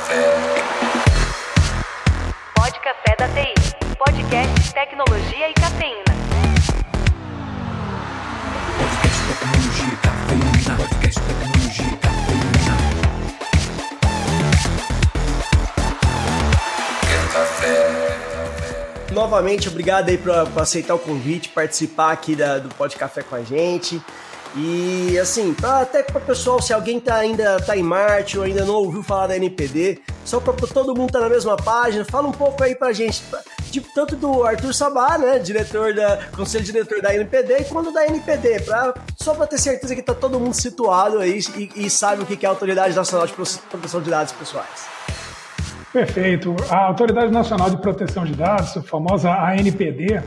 Café. Pode Café da TI. Podcast tecnologia e cafeína. Podcast tecnologia e cafeína. Podcast tecnologia e cafeína. Café. Novamente, obrigado aí por aceitar o convite, participar aqui da, do Pode Café com a gente. E assim, pra, até para o pessoal, se alguém tá, ainda tá em Marte ou ainda não ouviu falar da NPD, só para todo mundo tá na mesma página, fala um pouco aí pra gente, tanto do Arthur Sabá, né, diretor da conselho diretor da NPD, quanto da NPD, pra, só para ter certeza que tá todo mundo situado aí e, e sabe o que é a Autoridade Nacional de Pro- Proteção de Dados Pessoais. Perfeito. A Autoridade Nacional de Proteção de Dados, a famosa ANPD,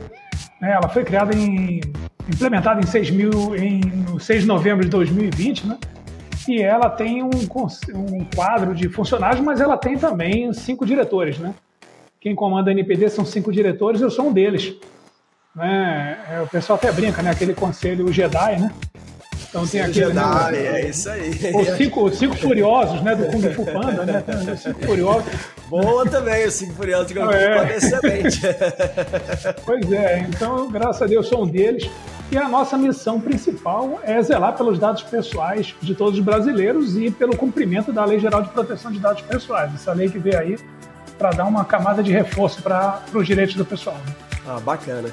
né, ela foi criada em implementada em 6 mil em no 6 de novembro de 2020, né? E ela tem um, um quadro de funcionários, mas ela tem também cinco diretores, né? Quem comanda a NPD são cinco diretores, eu sou um deles. Né? É, o pessoal até brinca, né? Aquele conselho Jedi, né? Então tem aquele Jedi, é isso aí. os cinco, os cinco furiosos, né? Do Kung Fu Panda, né? Os cinco furiosos. Boa também, o Cinco Furiosos de Gol É. pode ser excelente. Pois é, então, graças a Deus, sou um deles. E a nossa missão principal é zelar pelos dados pessoais de todos os brasileiros e pelo cumprimento da Lei Geral de Proteção de Dados Pessoais. Essa lei que veio aí para dar uma camada de reforço para os direitos do pessoal. né? Ah, bacana.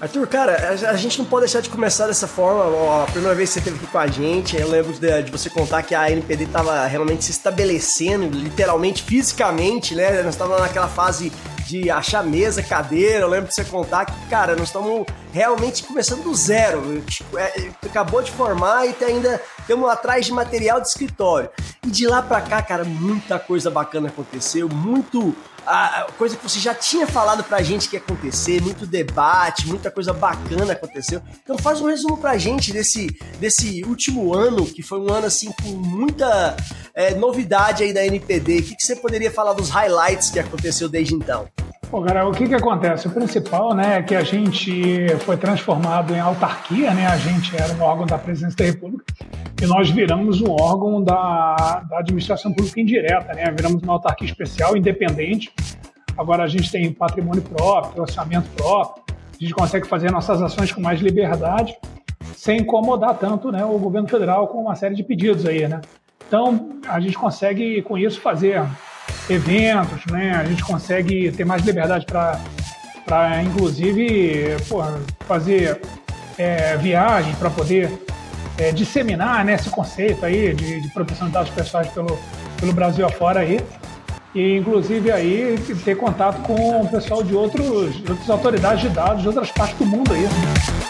Arthur, cara, a, gente não pode deixar de começar dessa forma. Ó, a primeira vez que você esteve aqui com a gente, eu lembro de, de você contar que a NPD estava realmente se estabelecendo, literalmente, fisicamente, né? Nós estávamos naquela fase de achar mesa, cadeira. Eu lembro de você contar que, cara, nós estamos realmente começando do zero. Tipo, é, acabou de formar e ainda estamos atrás de material de escritório. E de lá pra cá, cara, muita coisa bacana aconteceu, muito a coisa que você já tinha falado pra gente que ia acontecer, muito debate, muita coisa bacana aconteceu. Então faz um resumo pra gente desse, desse último ano, que foi um ano assim com muita é, novidade aí da NPD. O que, que você poderia falar dos highlights que aconteceu desde então? Cara, o que, que acontece? O principal né, é que a gente foi transformado em autarquia, né? A gente era um órgão da Presidência da República e nós viramos um órgão da, da administração pública indireta, né? Viramos uma autarquia especial, independente. Agora a gente tem patrimônio próprio, orçamento próprio, a gente consegue fazer nossas ações com mais liberdade, sem incomodar tanto né, o governo federal com uma série de pedidos aí, né? Então, a gente consegue, com isso, fazer eventos, né? A gente consegue ter mais liberdade para, inclusive, porra, fazer é, viagem para poder é, disseminar né, esse conceito aí de, de proteção de dados pessoais pelo, pelo Brasil afora aí. E, inclusive, aí ter contato com o pessoal de outros, de outras autoridades de dados de outras partes do mundo aí. né?